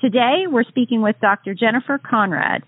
Today, we're speaking with Dr. Jennifer Conrad.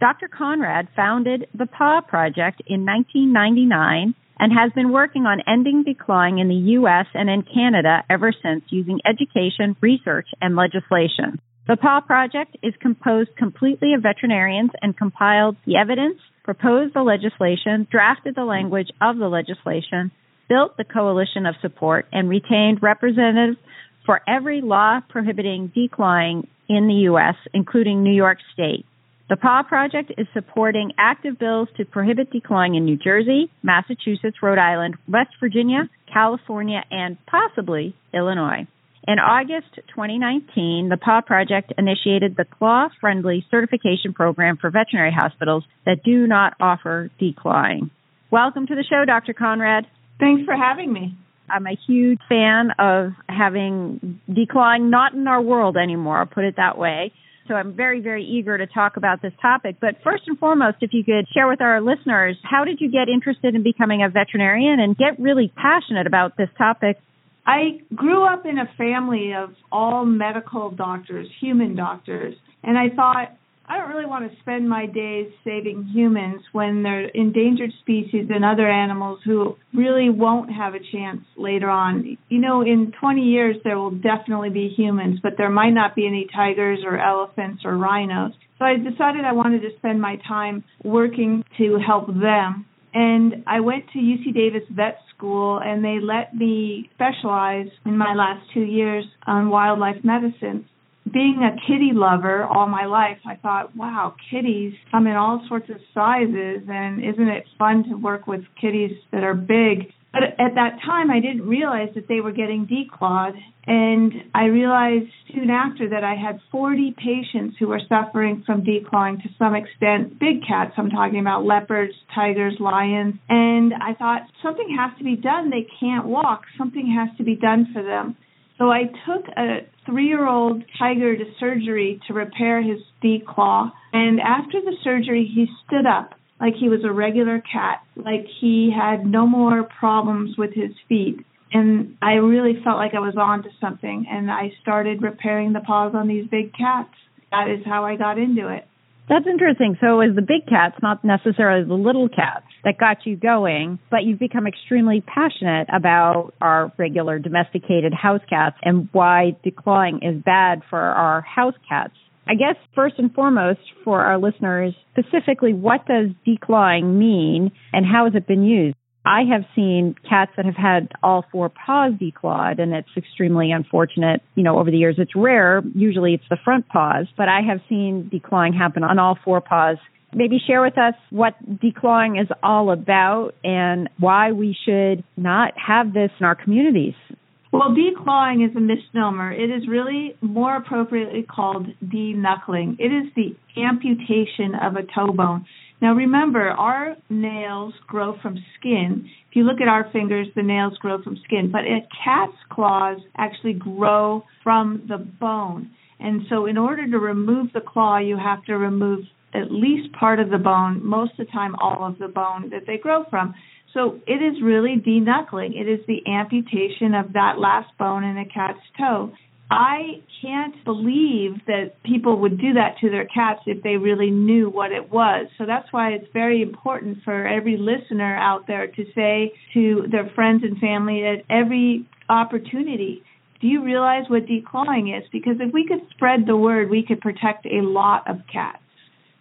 Dr. Conrad founded the PAW Project in 1999 and has been working on ending declawing in the U.S. and in Canada ever since using education, research, and legislation. The PAW Project is composed completely of veterinarians and compiled the evidence, proposed the legislation, drafted the language of the legislation, built the coalition of support, and retained representatives for every law prohibiting declawing in the U.S., including New York State. The PAW Project is supporting active bills to prohibit declawing in New Jersey, Massachusetts, Rhode Island, West Virginia, California, and possibly Illinois. In August 2019, the PAW Project initiated the Claw Friendly Certification Program for veterinary hospitals that do not offer declawing. Welcome to the show, Dr. Conrad. Thanks for having me. I'm a huge fan of having decline not in our world anymore, I'll put it that way. So I'm very, very eager to talk about this topic. But first and foremost, if you could share with our listeners, how did you get interested in becoming a veterinarian and get really passionate about this topic? I grew up in a family of all medical doctors, human doctors, and I thought I don't really want to spend my days saving humans when they're endangered species and other animals who really won't have a chance later on. You know, in 20 years there will definitely be humans, but there might not be any tigers or elephants or rhinos. So I decided I wanted to spend my time working to help them. And I went to UC Davis Vet School and they let me specialize in my last two years on wildlife medicine being a kitty lover all my life, I thought, wow, kitties come in all sorts of sizes, and isn't it fun to work with kitties that are big? But at that time, I didn't realize that they were getting declawed. And I realized soon after that I had 40 patients who were suffering from declawing to some extent. Big cats, I'm talking about leopards, tigers, lions. And I thought something has to be done. They can't walk. Something has to be done for them. So I took a three year old tiger to surgery to repair his declaw. And after the surgery, he stood up like he was a regular cat, like he had no more problems with his feet. And I really felt like I was on to something. And I started repairing the paws on these big cats. That is how I got into it. That's interesting. So it was the big cats, not necessarily the little cats, that got you going, but you've become extremely passionate about our regular domesticated house cats and why declawing is bad for our house cats. I guess first and foremost for our listeners, specifically what does declawing mean and how has it been used? I have seen cats that have had all four paws declawed, and it's extremely unfortunate. You know, over the years, it's rare. Usually it's the front paws, but I have seen declawing happen on all four paws. Maybe share with us what declawing is all about and why we should not have this in our communities. Well, declawing is a misnomer. It is really more appropriately called deknuckling. It is the amputation of a toe bone. Now remember, our nails grow from skin. If you look at our fingers, the nails grow from skin, but a cat's claws actually grow from the bone. And so in order to remove the claw, you have to remove at least part of the bone, most of the time all of the bone that they grow from. So it is really deknuckling. It is the amputation of that last bone in a cat's toe. I can't believe that people would do that to their cats if they really knew what it was. So that's why it's very important for every listener out there to say to their friends and family at every opportunity, do you realize what declawing is? Because if we could spread the word, we could protect a lot of cats.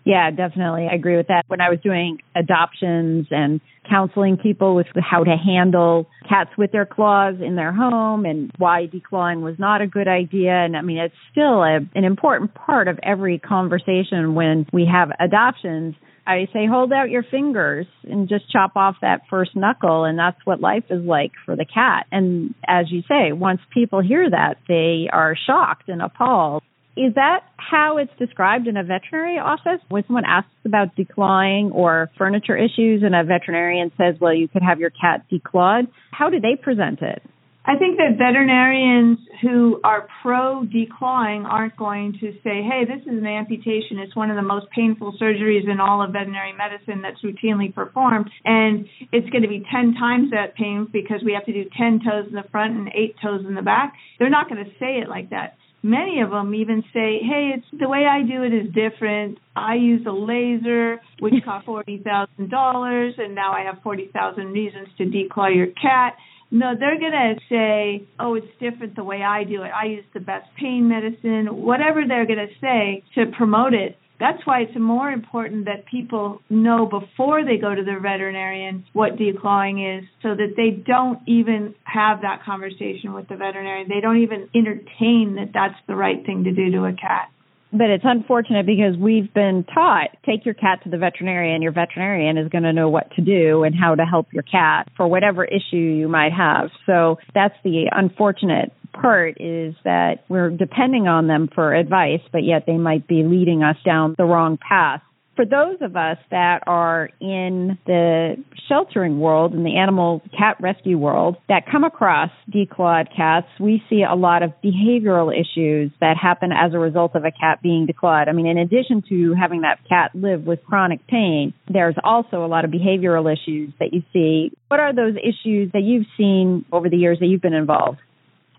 Yeah, definitely. I agree with that. When I was doing adoptions and counseling people with how to handle cats with their claws in their home and why declawing was not a good idea. And I mean, it's still a, an important part of every conversation when we have adoptions. I say hold out your fingers and just chop off that first knuckle and that's what life is like for the cat. And as you say, once people hear that, they are shocked and appalled Is that how it's described in a veterinary office? When someone asks about declawing or furniture issues and a veterinarian says, well, you could have your cat declawed, how do they present it? I think that veterinarians who are pro declawing aren't going to say, hey, this is an amputation. It's one of the most painful surgeries in all of veterinary medicine that's routinely performed. And it's going to be 10 times that pain because we have to do 10 toes in the front and 8 toes in the back. They're not going to say it like that. Many of them even say, "Hey, it's the way I do it is different. I use a laser, which cost forty thousand dollars, and now I have forty thousand reasons to declaw your cat." No, they're going to say, oh, it's different the way I do it. I use the best pain medicine, whatever they're going to say to promote it. That's why it's more important that people know before they go to their veterinarian what declawing is so that they don't even have that conversation with the veterinarian. They don't even entertain that that's the right thing to do to a cat but it's unfortunate because we've been taught take your cat to the veterinarian. Your veterinarian is going to know what to do and how to help your cat for whatever issue you might have. So that's the unfortunate part is that we're depending on them for advice, but yet they might be leading us down the wrong path for those of us that are in the sheltering world, in the animal cat rescue world, that come across declawed cats, we see a lot of behavioral issues that happen as a result of a cat being declawed. I mean, in addition to having that cat live with chronic pain, there's also a lot of behavioral issues that you see. What are those issues that you've seen over the years that you've been involved?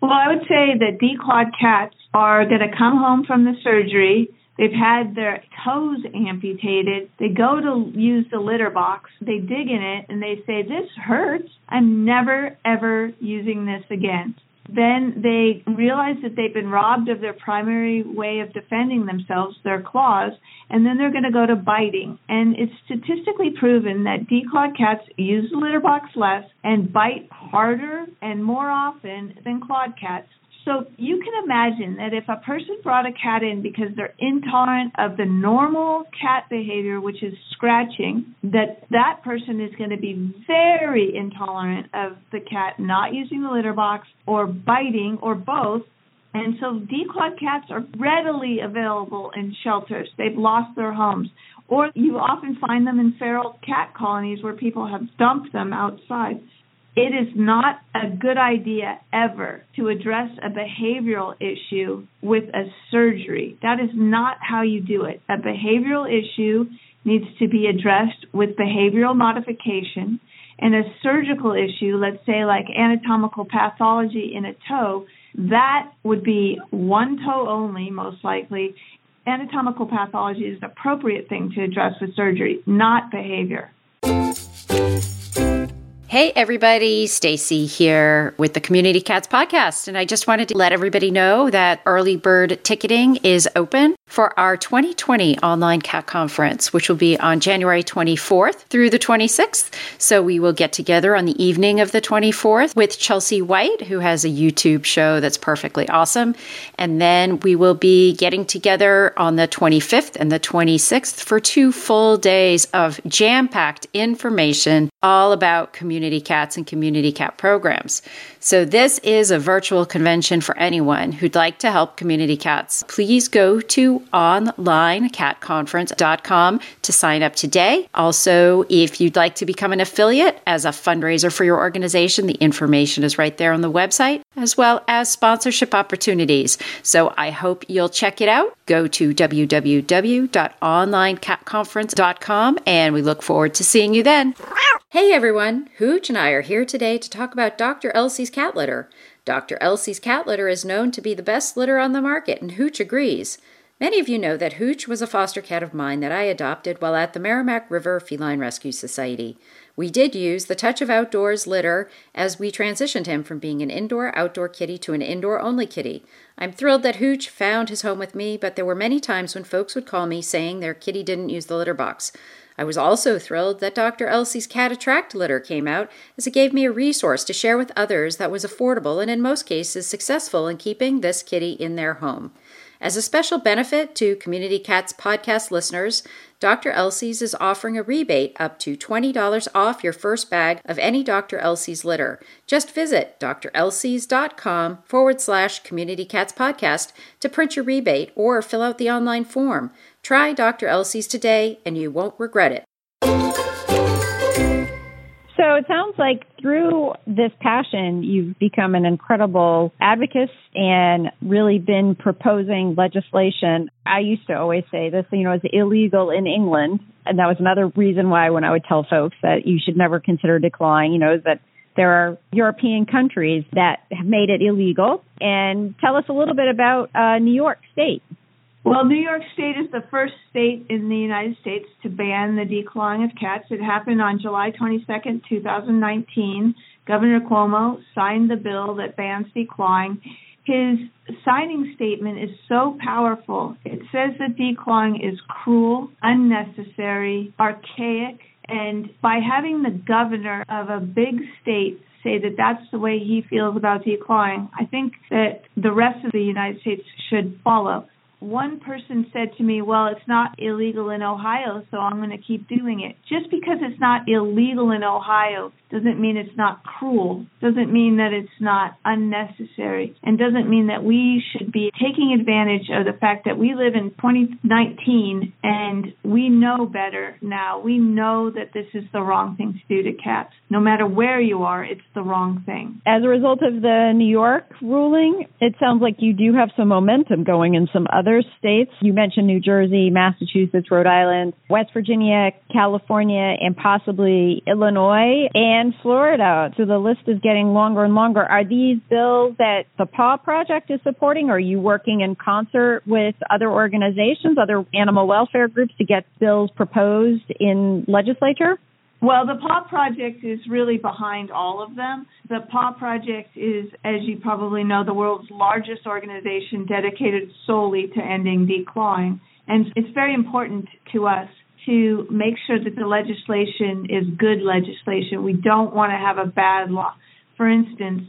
Well, I would say that declawed cats are going to come home from the surgery They've had their toes amputated. They go to use the litter box. They dig in it and they say, This hurts. I'm never, ever using this again. Then they realize that they've been robbed of their primary way of defending themselves, their claws, and then they're going to go to biting. And it's statistically proven that declawed cats use the litter box less and bite harder and more often than clawed cats. So you can imagine that if a person brought a cat in because they're intolerant of the normal cat behavior, which is scratching, that that person is going to be very intolerant of the cat not using the litter box or biting or both. And so declawed cats are readily available in shelters. They've lost their homes. Or you often find them in feral cat colonies where people have dumped them outside. It is not a good idea ever to address a behavioral issue with a surgery. That is not how you do it. A behavioral issue needs to be addressed with behavioral modification. And a surgical issue, let's say like anatomical pathology in a toe, that would be one toe only, most likely. Anatomical pathology is an appropriate thing to address with surgery, not behavior. Hey everybody, Stacy here with the Community Cats podcast and I just wanted to let everybody know that early bird ticketing is open for our 2020 online cat conference which will be on January 24th through the 26th. So we will get together on the evening of the 24th with Chelsea White who has a YouTube show that's perfectly awesome and then we will be getting together on the 25th and the 26th for two full days of jam-packed information all about community community cats and community cat programs. So, this is a virtual convention for anyone who'd like to help community cats. Please go to onlinecatconference.com to sign up today. Also, if you'd like to become an affiliate as a fundraiser for your organization, the information is right there on the website, as well as sponsorship opportunities. So, I hope you'll check it out. Go to www.onlinecatconference.com and we look forward to seeing you then. Hey everyone, Hooch and I are here today to talk about Dr. Elsey's cat litter. Dr. Elsey's cat litter is known to be the best litter on the market, and Hooch agrees. Many of you know that Hooch was a foster cat of mine that I adopted while at the Merrimack River Feline Rescue Society. We did use the Touch of Outdoors litter as we transitioned him from being an indoor outdoor kitty to an indoor only kitty. I'm thrilled that Hooch found his home with me, but there were many times when folks would call me saying their kitty didn't use the litter box. I was also thrilled that Dr. Elsey's Cat Attract litter came out, as it gave me a resource to share with others that was affordable and in most cases successful in keeping this kitty in their home. As a special benefit to Community Cats podcast listeners, Dr. Elsey's is offering a rebate up to $20 off your first bag of any Dr. Elsey's litter. Just visit drelseys.com forward slash Community Cats podcast to print your rebate or fill out the online form. Try Dr. Elsey's today and you won't regret it. It sounds like through this passion, you've become an incredible advocate and really been proposing legislation. I used to always say this, you know, is illegal in England. And that was another reason why when I would tell folks that you should never consider declawing, you know, is that there are European countries that have made it illegal. And tell us a little bit about uh, New York State. Well, New York State is the first state in the United States to ban the declawing of cats. It happened on July 22nd, 2019. Governor Cuomo signed the bill that bans declawing. His signing statement is so powerful. It says that declawing is cruel, unnecessary, archaic, and by having the governor of a big state say that that's the way he feels about declawing, I think that the rest of the United States should follow one person said to me, Well, it's not illegal in Ohio, so I'm going to keep doing it. Just because it's not illegal in Ohio doesn't mean it's not cruel, doesn't mean that it's not unnecessary, and doesn't mean that we should be taking advantage of the fact that we live in 2019 and we know better now. We know that this is the wrong thing to do to cats. No matter where you are, it's the wrong thing. As a result of the New York ruling, it sounds like you do have some momentum going in some other states. You mentioned New Jersey, Massachusetts, Rhode Island, West Virginia, California, and possibly Illinois. And and Florida. So the list is getting longer and longer. Are these bills that the PAW Project is supporting? Are you working in concert with other organizations, other animal welfare groups to get bills proposed in legislature? Well, the PAW Project is really behind all of them. The PAW Project is, as you probably know, the world's largest organization dedicated solely to ending declawing. And it's very important to us to make sure that the legislation is good legislation. We don't want to have a bad law. For instance,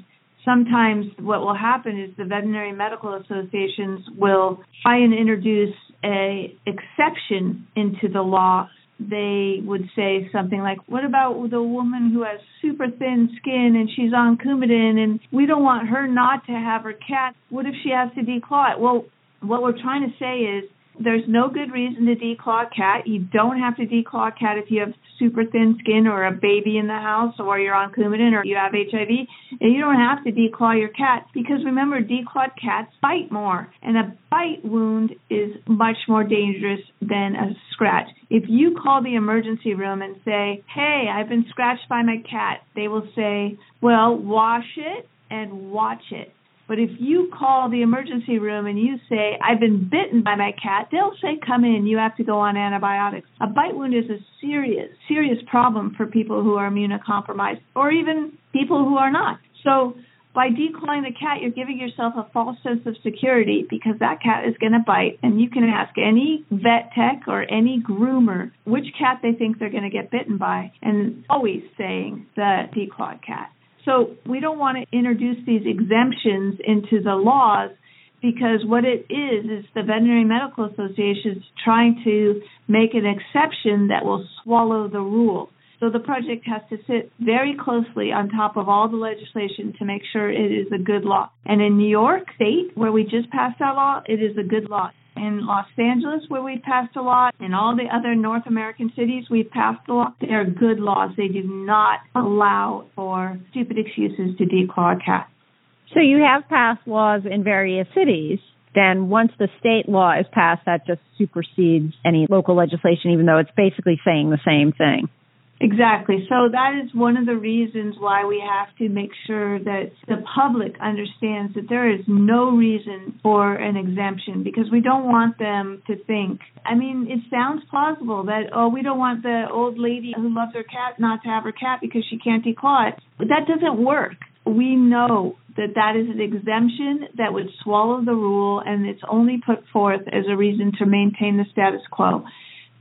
sometimes what will happen is the veterinary medical associations will try and introduce a exception into the law they would say something like, What about the woman who has super thin skin and she's on Coumadin and we don't want her not to have her cat? What if she has to declaw it? Well, what we're trying to say is there's no good reason to declaw a cat. You don't have to declaw a cat if you have super thin skin or a baby in the house or you're on Coumadin or you have HIV. And you don't have to declaw your cat because remember, declawed cats bite more. And a bite wound is much more dangerous than a scratch. If you call the emergency room and say, hey, I've been scratched by my cat, they will say, well, wash it and watch it. But if you call the emergency room and you say, I've been bitten by my cat, they'll say, come in, you have to go on antibiotics. A bite wound is a serious, serious problem for people who are immunocompromised or even people who are not. So by declawing the cat, you're giving yourself a false sense of security because that cat is going to bite. And you can ask any vet tech or any groomer which cat they think they're going to get bitten by, and always saying the declawed cat. So we don't want to introduce these exemptions into the laws because what it is is the Veterinary Medical Association is trying to make an exception that will swallow the rule. So the project has to sit very closely on top of all the legislation to make sure it is a good law. And in New York State, where we just passed that law, it is a good law in Los Angeles, where we've passed a law, in all the other North American cities, we've passed a law. They're good laws. They do not allow for stupid excuses to declaw cats. So you have passed laws in various cities. Then once the state law is passed, that just supersedes any local legislation, even though it's basically saying the same thing. Exactly. So that is one of the reasons why we have to make sure that the public understands that there is no reason for an exemption because we don't want them to think. I mean, it sounds plausible that, oh, we don't want the old lady who loves her cat not to have her cat because she can't declaw it. But that doesn't work. We know that that is an exemption that would swallow the rule and it's only put forth as a reason to maintain the status quo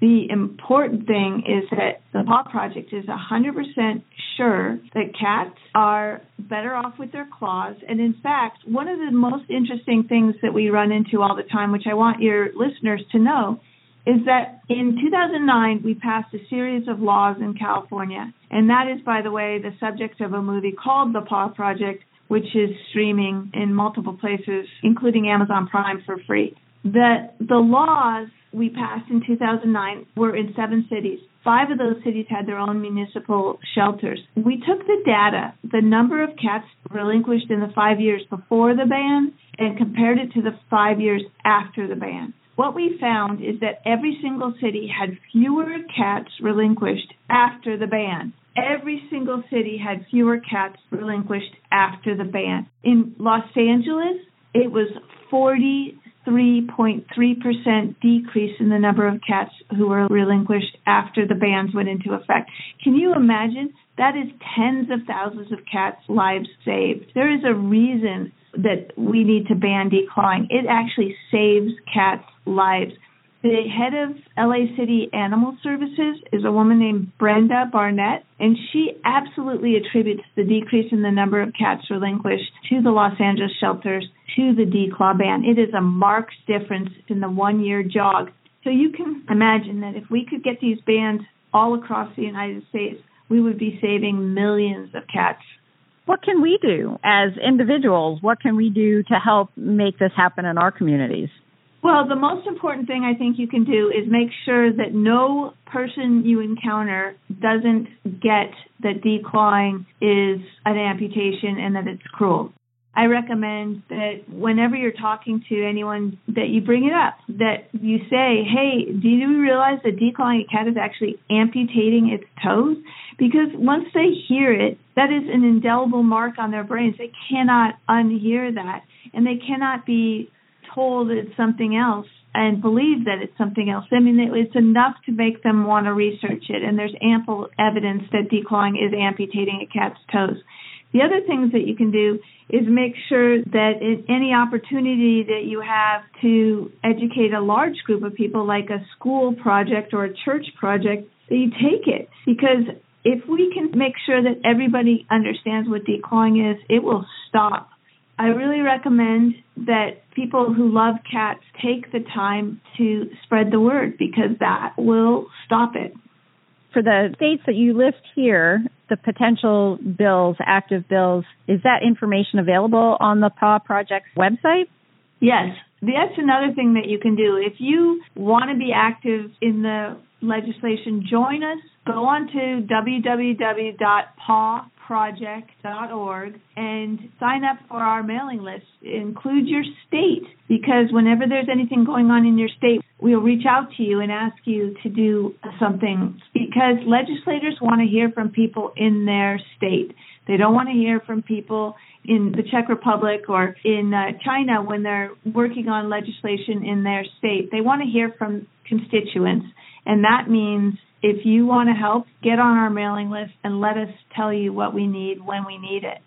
The important thing is that the Paw Project is 100% sure that cats are better off with their claws. And in fact, one of the most interesting things that we run into all the time, which I want your listeners to know, is that in 2009 we passed a series of laws in California, and that is, by the way, the subject of a movie called The Paw Project, which is streaming in multiple places, including Amazon Prime for free. That the laws we passed in 2009 were in seven cities. Five of those cities had their own municipal shelters. We took the data, the number of cats relinquished in the five years before the ban, and compared it to the five years after the ban. What we found is that every single city had fewer cats relinquished after the ban. Every single city had fewer cats relinquished after the ban. In Los Angeles, it was 43.3% decrease in the number of cats who were relinquished after the bans went into effect. Can you imagine? That is tens of thousands of cats' lives saved. There is a reason that we need to ban declawing. It actually saves cats' lives. The head of LA City Animal Services is a woman named Brenda Barnette, and she absolutely attributes the decrease in the number of cats relinquished to the Los Angeles shelters to the declaw ban. It is a marked difference in the one year jog. So you can imagine that if we could get these bans all across the United States, we would be saving millions of cats. What can we do as individuals? What can we do to help make this happen in our communities? Well, the most important thing I think you can do is make sure that no person you encounter doesn't get that declawing is an amputation and that it's cruel. I recommend that whenever you're talking to anyone that you bring it up, that you say, hey, do you realize that declawing a cat is actually amputating its toes? Because once they hear it, that is an indelible mark on their brains. They cannot unhear that. And they cannot be told it's something else and believe that it's something else. I mean, it's enough to make them want to research it, and there's ample evidence that declawing is amputating a cat's toes. The other things that you can do is make sure that in any opportunity that you have to educate a large group of people, like a school project or a church project, that you take it. Because if we can make sure that everybody understands what declawing is, it will stop I really recommend that people who love cats take the time to spread the word because that will stop it. For the states that you list here, the potential bills, active bills, is that information available on the PAW Project website? Yes. That's another thing that you can do. If you want to be active in the legislation, join us. Go on to www.paw project.org and sign up for our mailing list. Include your state because whenever there's anything going on in your state, we'll reach out to you and ask you to do something because legislators want to hear from people in their state. They don't want to hear from people in the Czech Republic or in uh, China when they're working on legislation in their state. They want to hear from constituents. And that means if you want to help, get on our mailing list and let us tell you what we need when we need it.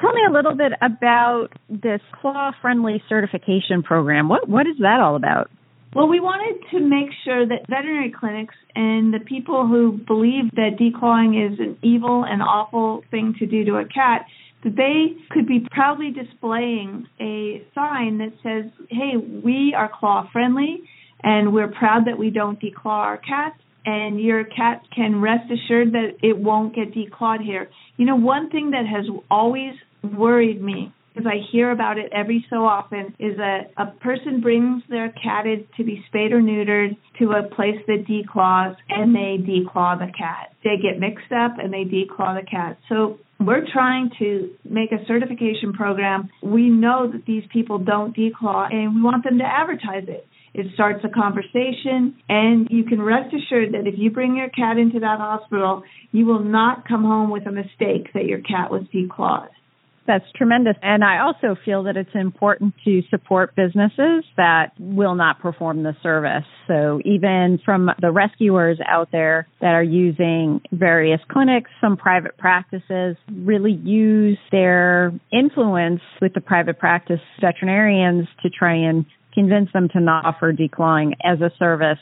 Tell me a little bit about this claw friendly certification program. What what is that all about? Well, we wanted to make sure that veterinary clinics and the people who believe that declawing is an evil and awful thing to do to a cat, that they could be proudly displaying a sign that says, hey, we are claw friendly and we're proud that we don't declaw our cats and your cat can rest assured that it won't get declawed here. You know, one thing that has always worried me because I hear about it every so often is that a person brings their cat to be spayed or neutered to a place that declaws and they declaw the cat. They get mixed up and they declaw the cat. So we're trying to make a certification program. We know that these people don't declaw and we want them to advertise it. It starts a conversation, and you can rest assured that if you bring your cat into that hospital, you will not come home with a mistake that your cat was declawed. That's tremendous. And I also feel that it's important to support businesses that will not perform the service. So even from the rescuers out there that are using various clinics, some private practices really use their influence with the private practice veterinarians to try and convince them to not offer declawing as a service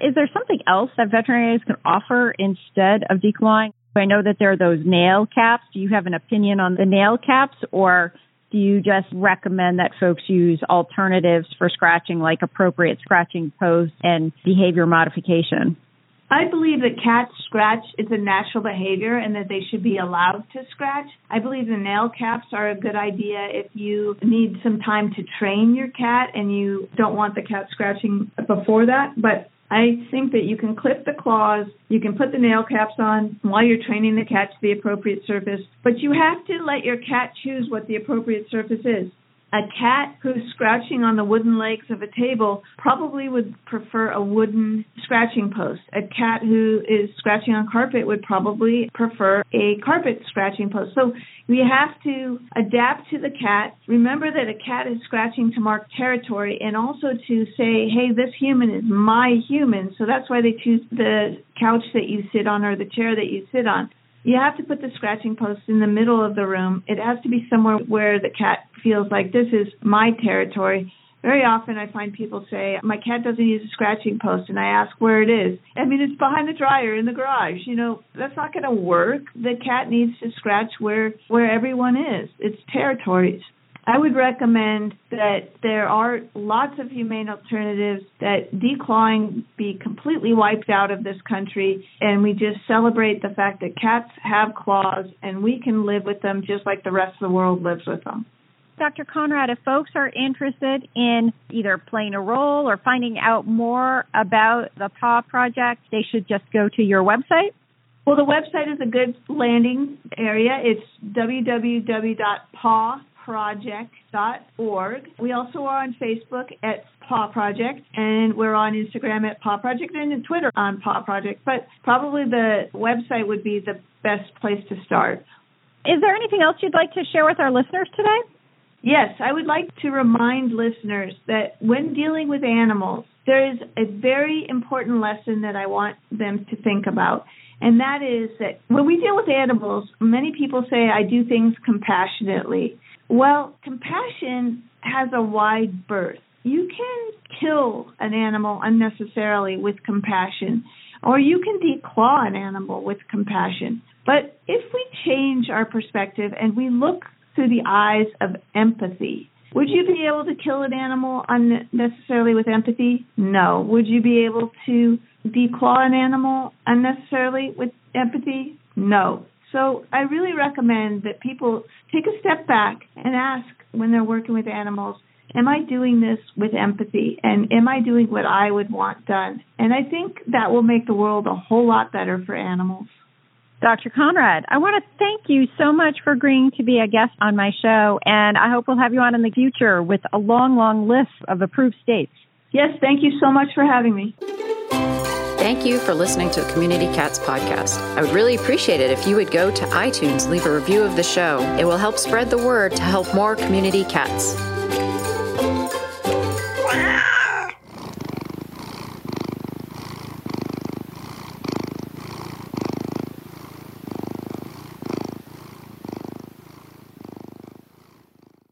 Is there something else that veterinarians can offer instead of declawing? I know that there are those nail caps. Do you have an opinion on the nail caps or do you just recommend that folks use alternatives for scratching like appropriate scratching posts and behavior modification? I believe that cats scratch is a natural behavior and that they should be allowed to scratch. I believe the nail caps are a good idea if you need some time to train your cat and you don't want the cat scratching before that. But I think that you can clip the claws, you can put the nail caps on while you're training the cat to the appropriate surface, but you have to let your cat choose what the appropriate surface is. A cat who's scratching on the wooden legs of a table probably would prefer a wooden scratching post. A cat who is scratching on carpet would probably prefer a carpet scratching post. So we have to adapt to the cat. Remember that a cat is scratching to mark territory and also to say, hey, this human is my human. So that's why they choose the couch that you sit on or the chair that you sit on. You have to put the scratching post in the middle of the room. It has to be somewhere where the cat feels like this is my territory. Very often I find people say, my cat doesn't use a scratching post, and I ask where it is. I mean, it's behind the dryer in the garage. You know, that's not going to work. The cat needs to scratch where, where everyone is. It's territories. I would recommend that there are lots of humane alternatives, that declawing be completely wiped out of this country, and we just celebrate the fact that cats have claws and we can live with them just like the rest of the world lives with them. Dr. Conrad, if folks are interested in either playing a role or finding out more about the PAW Project, they should just go to your website? Well, the website is a good landing area. It's www.paw pawproject.org. We also are on Facebook at Paw Project, and we're on Instagram at Paw Project and Twitter on Paw Project. But probably the website would be the best place to start. Is there anything else you'd like to share with our listeners today? Yes, I would like to remind listeners that when dealing with animals, there is a very important lesson that I want them to think about. And that is that when we deal with animals, many people say, I do things compassionately. Well, compassion has a wide berth. You can kill an animal unnecessarily with compassion, or you can declaw an animal with compassion. But if we change our perspective and we look through the eyes of empathy, would you be able to kill an animal unnecessarily with empathy? No. Would you be able to declaw an animal unnecessarily with empathy? No. So I really recommend that people take a step back and ask when they're working with animals, am I doing this with empathy? And am I doing what I would want done? And I think that will make the world a whole lot better for animals. Dr. Conrad, I want to thank you so much for agreeing to be a guest on my show, and I hope we'll have you on in the future with a long, long list of approved states. Yes, thank you so much for having me. Thank you for listening to the Community Cats podcast. I would really appreciate it if you would go to iTunes, leave a review of the show. It will help spread the word to help more community cats.